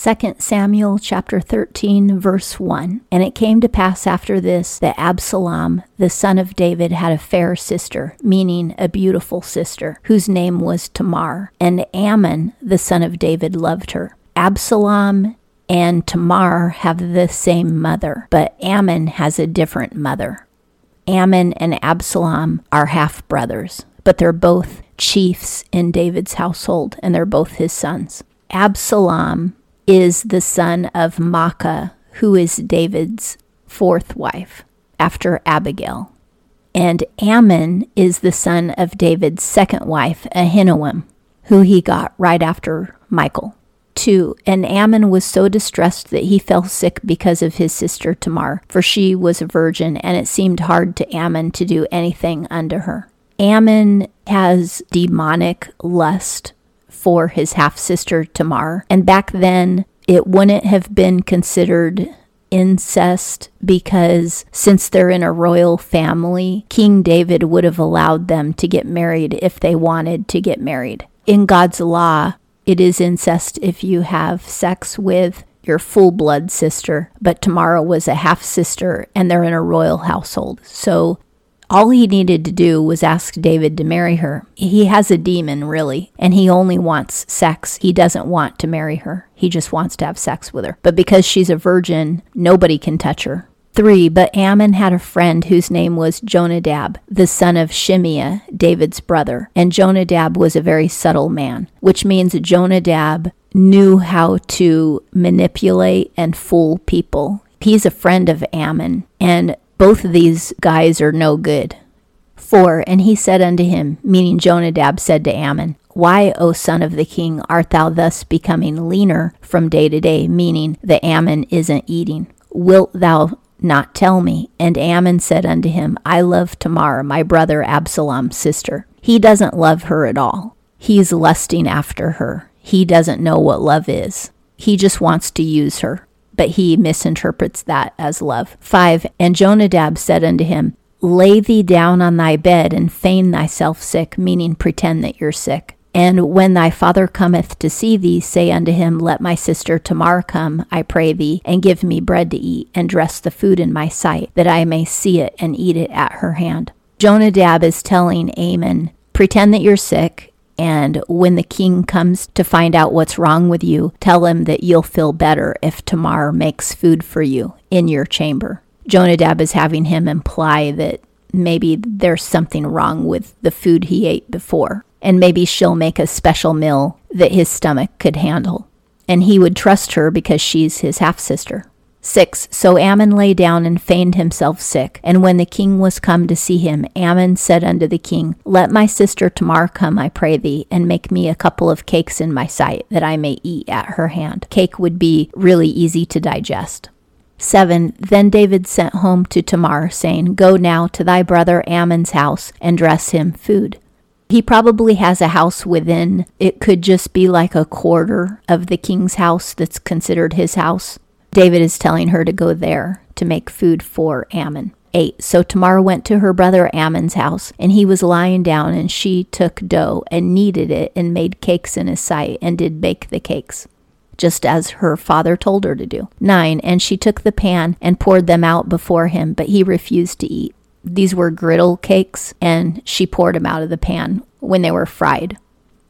2 Samuel chapter 13 verse 1 And it came to pass after this that Absalom the son of David had a fair sister meaning a beautiful sister whose name was Tamar. And Amnon the son of David loved her. Absalom and Tamar have the same mother but Amnon has a different mother. Amnon and Absalom are half brothers but they're both chiefs in David's household and they're both his sons. Absalom is the son of Maacah, who is David's fourth wife after Abigail. And Amnon is the son of David's second wife, Ahinoam, who he got right after Michal. 2. And Amnon was so distressed that he fell sick because of his sister Tamar, for she was a virgin, and it seemed hard to Amnon to do anything unto her. Amnon has demonic lust for his half sister Tamar. And back then, it wouldn't have been considered incest because since they're in a royal family, King David would have allowed them to get married if they wanted to get married. In God's law, it is incest if you have sex with your full blood sister, but Tamar was a half sister and they're in a royal household. So all he needed to do was ask David to marry her. He has a demon, really, and he only wants sex. He doesn't want to marry her. He just wants to have sex with her. But because she's a virgin, nobody can touch her. 3. But Amnon had a friend whose name was Jonadab, the son of Shimeah, David's brother. And Jonadab was a very subtle man, which means Jonadab knew how to manipulate and fool people. He's a friend of Amnon. and both of these guys are no good. 4. And he said unto him, meaning Jonadab said to Amnon, Why, O son of the king, art thou thus becoming leaner from day to day, meaning that Amnon isn't eating? Wilt thou not tell me? And Amnon said unto him, I love Tamar, my brother Absalom's sister. He doesn't love her at all. He's lusting after her. He doesn't know what love is. He just wants to use her but he misinterprets that as love. 5. And Jonadab said unto him, Lay thee down on thy bed and feign thyself sick, meaning pretend that you're sick. And when thy father cometh to see thee, say unto him, Let my sister Tamar come, I pray thee, and give me bread to eat, and dress the food in my sight, that I may see it and eat it at her hand. Jonadab is telling Amnon, Pretend that you're sick, and when the king comes to find out what's wrong with you, tell him that you'll feel better if Tamar makes food for you in your chamber. Jonadab is having him imply that maybe there's something wrong with the food he ate before, and maybe she'll make a special meal that his stomach could handle. And he would trust her because she's his half sister. 6. So Amnon lay down and feigned himself sick. And when the king was come to see him, Amnon said unto the king, Let my sister Tamar come, I pray thee, and make me a couple of cakes in my sight, that I may eat at her hand. Cake would be really easy to digest. 7. Then David sent home to Tamar, saying, Go now to thy brother Amnon's house, and dress him food. He probably has a house within. It could just be like a quarter of the king's house that's considered his house. David is telling her to go there to make food for Amnon. 8. So Tamar went to her brother Amnon's house, and he was lying down, and she took dough and kneaded it and made cakes in his sight and did bake the cakes, just as her father told her to do. 9. And she took the pan and poured them out before him, but he refused to eat. These were griddle cakes, and she poured them out of the pan when they were fried.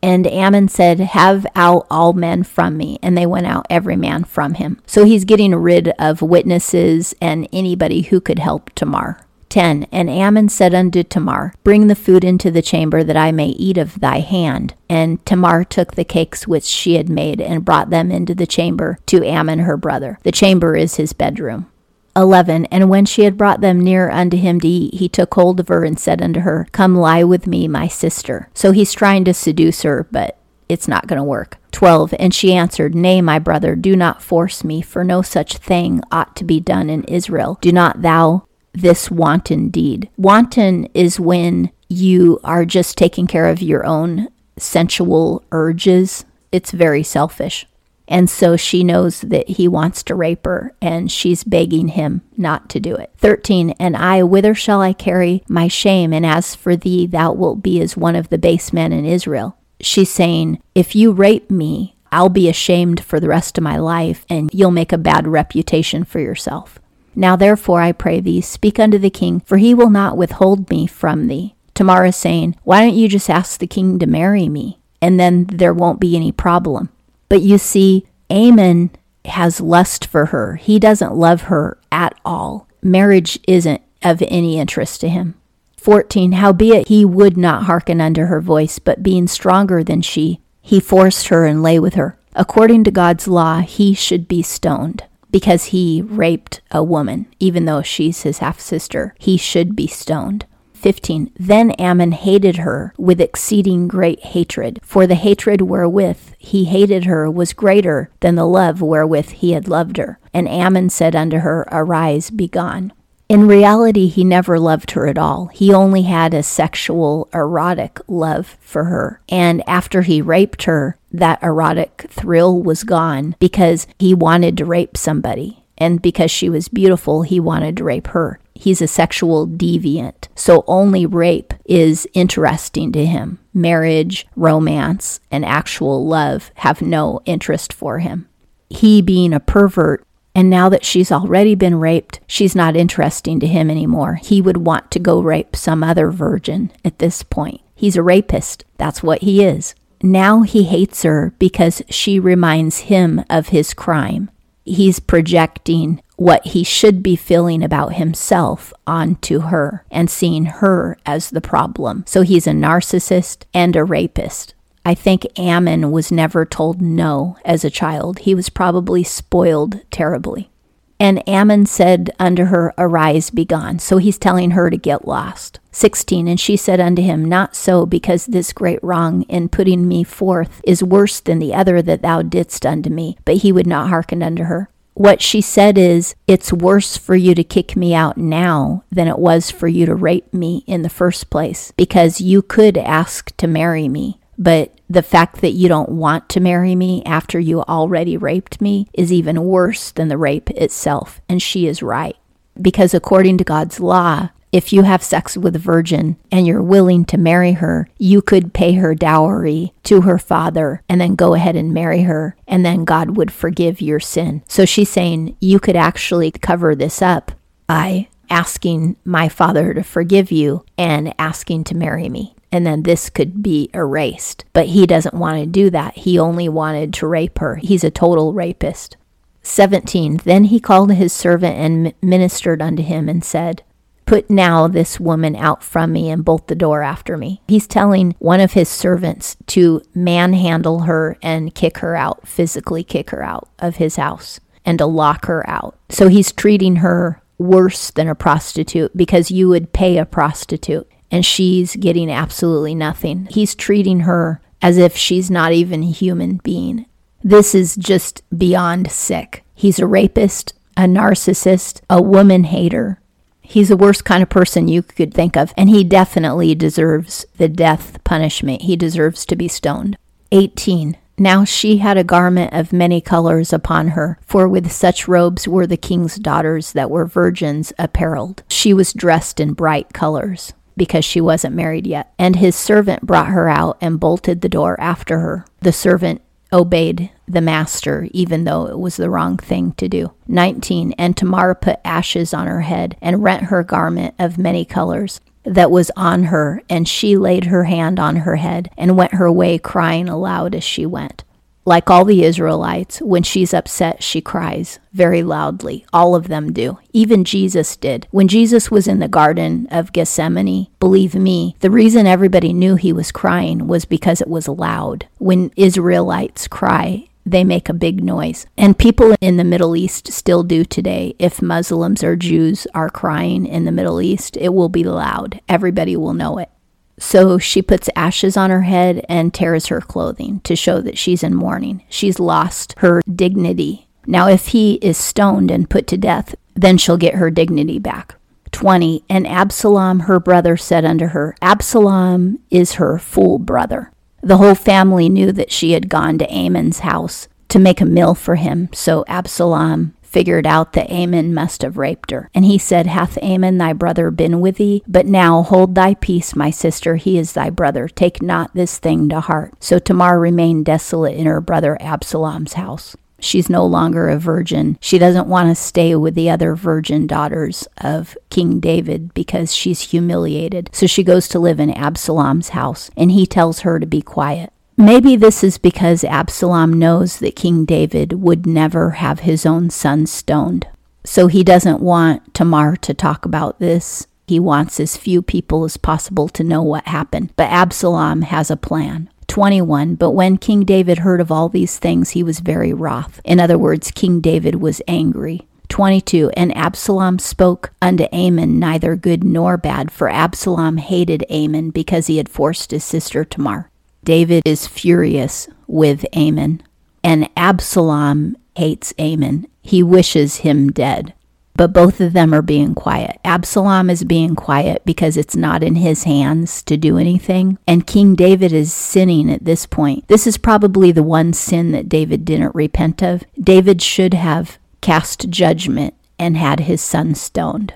And Amnon said, Have out all men from me. And they went out every man from him. So he's getting rid of witnesses and anybody who could help Tamar. 10. And Amnon said unto Tamar, Bring the food into the chamber that I may eat of thy hand. And Tamar took the cakes which she had made and brought them into the chamber to Amnon her brother. The chamber is his bedroom. 11. And when she had brought them near unto him to eat, he took hold of her and said unto her, Come lie with me, my sister. So he's trying to seduce her, but it's not going to work. 12. And she answered, Nay, my brother, do not force me, for no such thing ought to be done in Israel. Do not thou this wanton deed. Wanton is when you are just taking care of your own sensual urges. It's very selfish. And so she knows that he wants to rape her and she's begging him not to do it. 13. And I, whither shall I carry my shame? And as for thee, thou wilt be as one of the base men in Israel. She's saying, If you rape me, I'll be ashamed for the rest of my life, and you'll make a bad reputation for yourself. Now therefore I pray thee, speak unto the king, for he will not withhold me from thee. Tamar is saying, Why don't you just ask the king to marry me? And then there won't be any problem. But you see, Amnon has lust for her. He doesn't love her at all. Marriage isn't of any interest to him. 14. Howbeit he would not hearken unto her voice, but being stronger than she, he forced her and lay with her. According to God's law, he should be stoned because he raped a woman, even though she's his half sister. He should be stoned. 15. Then Amnon hated her with exceeding great hatred, for the hatred wherewith he hated her was greater than the love wherewith he had loved her. And Amnon said unto her, Arise, be gone. In reality, he never loved her at all. He only had a sexual, erotic love for her. And after he raped her, that erotic thrill was gone because he wanted to rape somebody. And because she was beautiful, he wanted to rape her. He's a sexual deviant. So only rape is interesting to him. Marriage, romance, and actual love have no interest for him. He being a pervert and now that she's already been raped, she's not interesting to him anymore. He would want to go rape some other virgin at this point. He's a rapist. That's what he is. Now he hates her because she reminds him of his crime. He's projecting what he should be feeling about himself onto her and seeing her as the problem. So he's a narcissist and a rapist. I think Amnon was never told no as a child. He was probably spoiled terribly. And Amnon said unto her, Arise, be gone. So he's telling her to get lost. 16. And she said unto him, Not so, because this great wrong in putting me forth is worse than the other that thou didst unto me. But he would not hearken unto her. What she said is, It's worse for you to kick me out now than it was for you to rape me in the first place, because you could ask to marry me. But the fact that you don't want to marry me after you already raped me is even worse than the rape itself. And she is right. Because according to God's law, if you have sex with a virgin and you're willing to marry her, you could pay her dowry to her father and then go ahead and marry her, and then God would forgive your sin. So she's saying you could actually cover this up by asking my father to forgive you and asking to marry me. And then this could be erased. But he doesn't want to do that. He only wanted to rape her. He's a total rapist. 17. Then he called his servant and ministered unto him and said, Put now this woman out from me and bolt the door after me. He's telling one of his servants to manhandle her and kick her out, physically kick her out of his house and to lock her out. So he's treating her worse than a prostitute because you would pay a prostitute and she's getting absolutely nothing. He's treating her as if she's not even a human being. This is just beyond sick. He's a rapist, a narcissist, a woman hater, He's the worst kind of person you could think of, and he definitely deserves the death punishment. He deserves to be stoned. 18. Now she had a garment of many colors upon her, for with such robes were the king's daughters that were virgins apparelled. She was dressed in bright colors, because she wasn't married yet. And his servant brought her out and bolted the door after her. The servant obeyed the master, even though it was the wrong thing to do. 19. And Tamar put ashes on her head and rent her garment of many colors that was on her, and she laid her hand on her head and went her way crying aloud as she went. Like all the Israelites, when she's upset, she cries very loudly. All of them do. Even Jesus did. When Jesus was in the Garden of Gethsemane, believe me, the reason everybody knew he was crying was because it was loud. When Israelites cry, they make a big noise. And people in the Middle East still do today. If Muslims or Jews are crying in the Middle East, it will be loud. Everybody will know it. So she puts ashes on her head and tears her clothing to show that she's in mourning. She's lost her dignity. Now, if he is stoned and put to death, then she'll get her dignity back. 20. And Absalom, her brother, said unto her, Absalom is her full brother. The whole family knew that she had gone to Amnon's house to make a meal for him. So Absalom figured out that Amnon must have raped her. And he said, Hath Amnon thy brother been with thee? But now hold thy peace, my sister, he is thy brother. Take not this thing to heart. So Tamar remained desolate in her brother Absalom's house. She's no longer a virgin. She doesn't want to stay with the other virgin daughters of King David because she's humiliated. So she goes to live in Absalom's house, and he tells her to be quiet. Maybe this is because Absalom knows that King David would never have his own son stoned. So he doesn't want Tamar to talk about this. He wants as few people as possible to know what happened. But Absalom has a plan. 21. But when King David heard of all these things, he was very wroth. In other words, King David was angry. 22. And Absalom spoke unto Amnon neither good nor bad, for Absalom hated Amnon because he had forced his sister Tamar. David is furious with Amnon, and Absalom hates Amnon. He wishes him dead but both of them are being quiet. Absalom is being quiet because it's not in his hands to do anything, and King David is sinning at this point. This is probably the one sin that David didn't repent of. David should have cast judgment and had his son stoned.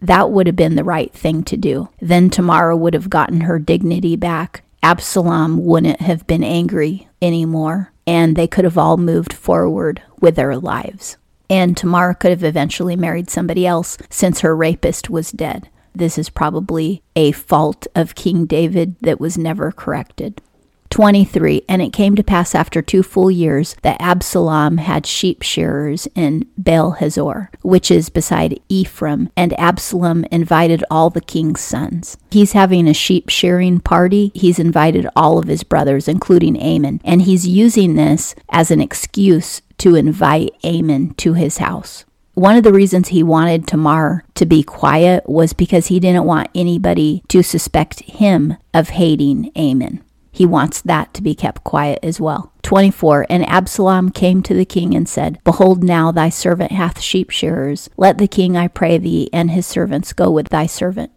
That would have been the right thing to do. Then Tamar would have gotten her dignity back. Absalom wouldn't have been angry anymore, and they could have all moved forward with their lives and Tamar could have eventually married somebody else since her rapist was dead. This is probably a fault of King David that was never corrected. 23. And it came to pass after two full years that Absalom had sheep shearers in Baal Hazor, which is beside Ephraim, and Absalom invited all the king's sons. He's having a sheep shearing party. He's invited all of his brothers, including Amnon, and he's using this as an excuse to invite Amnon to his house. One of the reasons he wanted Tamar to be quiet was because he didn't want anybody to suspect him of hating Amnon. He wants that to be kept quiet as well. 24. And Absalom came to the king and said, Behold, now thy servant hath sheep shearers. Let the king, I pray thee, and his servants go with thy servant.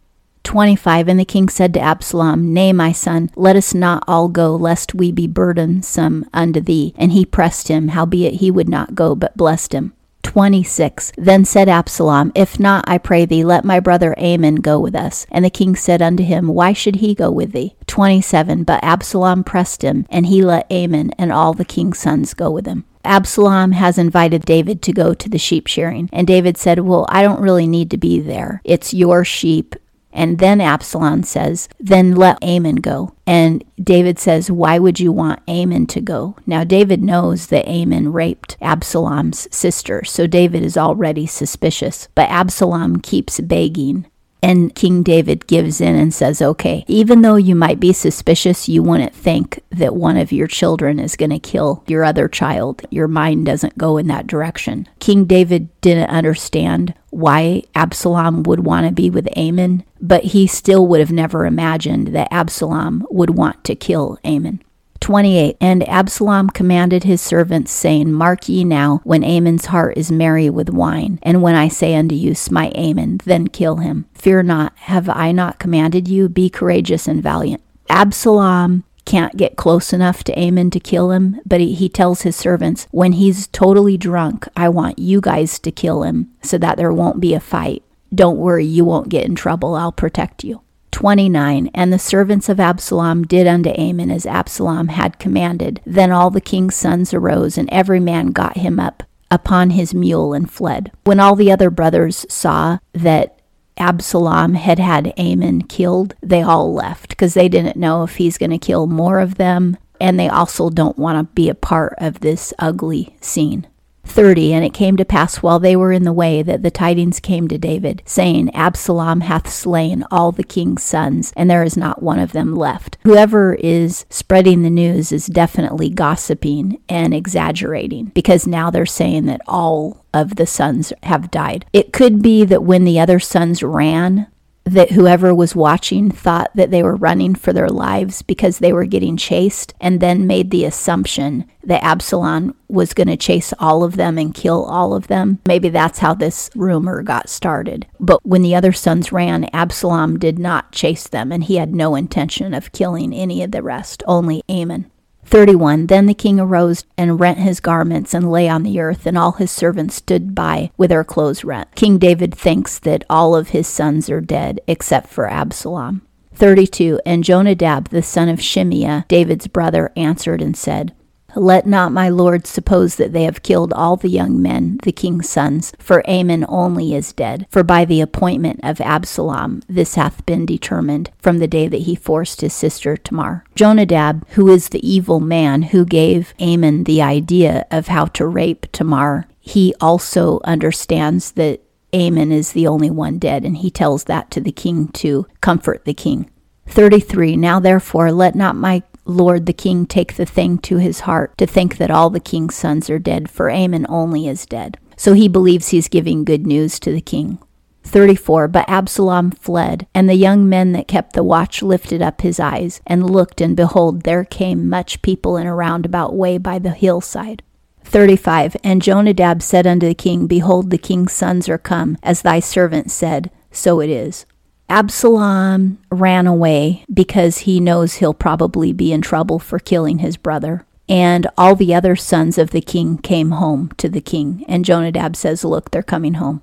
25 And the king said to Absalom, Nay, my son, let us not all go, lest we be burdensome unto thee. And he pressed him, howbeit he would not go, but blessed him. 26. Then said Absalom, If not, I pray thee, let my brother Amnon go with us. And the king said unto him, Why should he go with thee? 27. But Absalom pressed him, and he let Amnon and all the king's sons go with him. Absalom has invited David to go to the sheep shearing. And David said, Well, I don't really need to be there. It's your sheep and then Absalom says, Then let Amnon go. And David says, Why would you want Amnon to go? Now, David knows that Amnon raped Absalom's sister, so David is already suspicious. But Absalom keeps begging and King David gives in and says, okay, even though you might be suspicious, you wouldn't think that one of your children is going to kill your other child. Your mind doesn't go in that direction. King David didn't understand why Absalom would want to be with Amnon, but he still would have never imagined that Absalom would want to kill Amnon. 28 And Absalom commanded his servants, saying, Mark ye now, when Amnon's heart is merry with wine, and when I say unto you, Smite Amnon, then kill him. Fear not, have I not commanded you? Be courageous and valiant. Absalom can't get close enough to Amnon to kill him, but he, he tells his servants, When he's totally drunk, I want you guys to kill him so that there won't be a fight. Don't worry, you won't get in trouble. I'll protect you. 29 And the servants of Absalom did unto Amnon as Absalom had commanded. Then all the king's sons arose, and every man got him up upon his mule and fled. When all the other brothers saw that Absalom had had Amnon killed, they all left because they didn't know if he's going to kill more of them, and they also don't want to be a part of this ugly scene. 30 And it came to pass while they were in the way that the tidings came to David, saying, Absalom hath slain all the king's sons, and there is not one of them left. Whoever is spreading the news is definitely gossiping and exaggerating, because now they're saying that all of the sons have died. It could be that when the other sons ran, that whoever was watching thought that they were running for their lives because they were getting chased and then made the assumption that Absalom was going to chase all of them and kill all of them. Maybe that's how this rumor got started. But when the other sons ran, Absalom did not chase them and he had no intention of killing any of the rest, only Amnon. 31 Then the king arose and rent his garments and lay on the earth, and all his servants stood by with their clothes rent. King David thinks that all of his sons are dead except for Absalom. 32 And Jonadab the son of Shimeah, David's brother, answered and said, let not my lord suppose that they have killed all the young men, the king's sons, for Amnon only is dead. For by the appointment of Absalom this hath been determined from the day that he forced his sister Tamar. Jonadab, who is the evil man who gave Amnon the idea of how to rape Tamar, he also understands that Amnon is the only one dead, and he tells that to the king to comfort the king. 33 Now therefore let not my Lord the king take the thing to his heart to think that all the king's sons are dead, for Amnon only is dead. So he believes he's giving good news to the king. 34 But Absalom fled, and the young men that kept the watch lifted up his eyes, and looked, and behold, there came much people in a roundabout way by the hillside. 35 And Jonadab said unto the king, Behold, the king's sons are come, as thy servant said, so it is. Absalom ran away because he knows he'll probably be in trouble for killing his brother. And all the other sons of the king came home to the king. And Jonadab says, Look, they're coming home.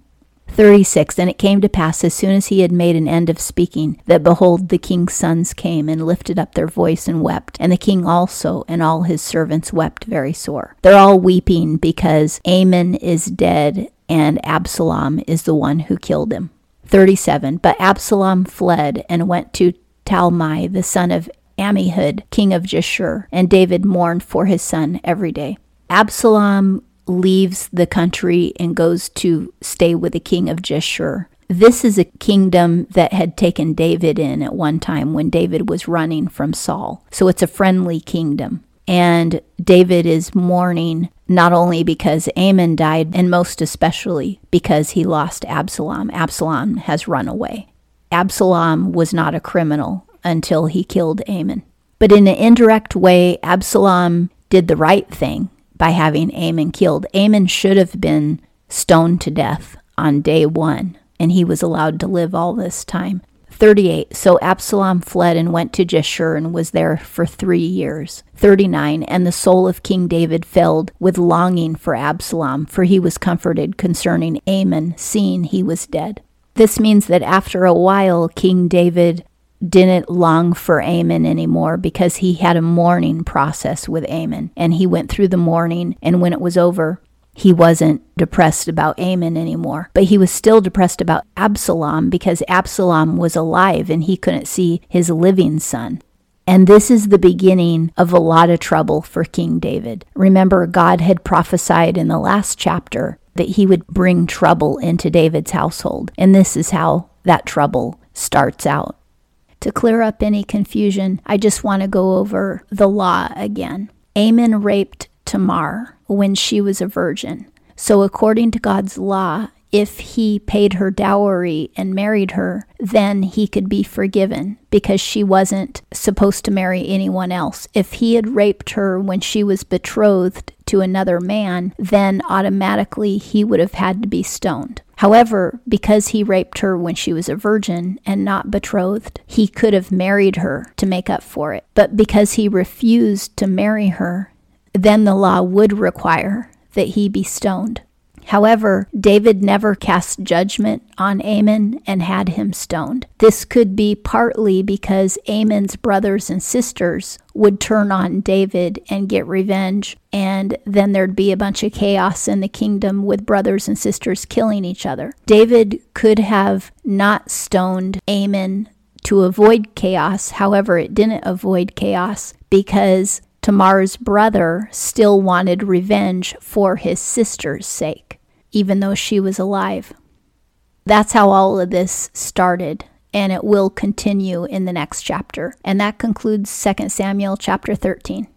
36 And it came to pass, as soon as he had made an end of speaking, that behold, the king's sons came and lifted up their voice and wept. And the king also and all his servants wept very sore. They're all weeping because Amnon is dead and Absalom is the one who killed him. 37 But Absalom fled and went to Talmai, the son of Ammihud, king of Geshur, and David mourned for his son every day. Absalom leaves the country and goes to stay with the king of Geshur. This is a kingdom that had taken David in at one time when David was running from Saul. So it's a friendly kingdom. And David is mourning not only because Amnon died, and most especially because he lost Absalom. Absalom has run away. Absalom was not a criminal until he killed Amnon. But in an indirect way, Absalom did the right thing by having Amnon killed. Amnon should have been stoned to death on day one, and he was allowed to live all this time. 38. So Absalom fled and went to Geshur and was there for three years. 39. And the soul of King David filled with longing for Absalom, for he was comforted concerning Amnon, seeing he was dead. This means that after a while, King David didn't long for Amnon anymore because he had a mourning process with Amnon. And he went through the mourning, and when it was over, he wasn't depressed about Amnon anymore, but he was still depressed about Absalom because Absalom was alive and he couldn't see his living son. And this is the beginning of a lot of trouble for King David. Remember, God had prophesied in the last chapter that he would bring trouble into David's household. And this is how that trouble starts out. To clear up any confusion, I just want to go over the law again. Amnon raped Tamar when she was a virgin. So, according to God's law, if he paid her dowry and married her, then he could be forgiven because she wasn't supposed to marry anyone else. If he had raped her when she was betrothed to another man, then automatically he would have had to be stoned. However, because he raped her when she was a virgin and not betrothed, he could have married her to make up for it. But because he refused to marry her, then the law would require that he be stoned. However, David never cast judgment on Amnon and had him stoned. This could be partly because Amnon's brothers and sisters would turn on David and get revenge, and then there'd be a bunch of chaos in the kingdom with brothers and sisters killing each other. David could have not stoned Amnon to avoid chaos, however, it didn't avoid chaos because Tamar's brother still wanted revenge for his sister's sake, even though she was alive. That's how all of this started, and it will continue in the next chapter. And that concludes 2 Samuel chapter 13.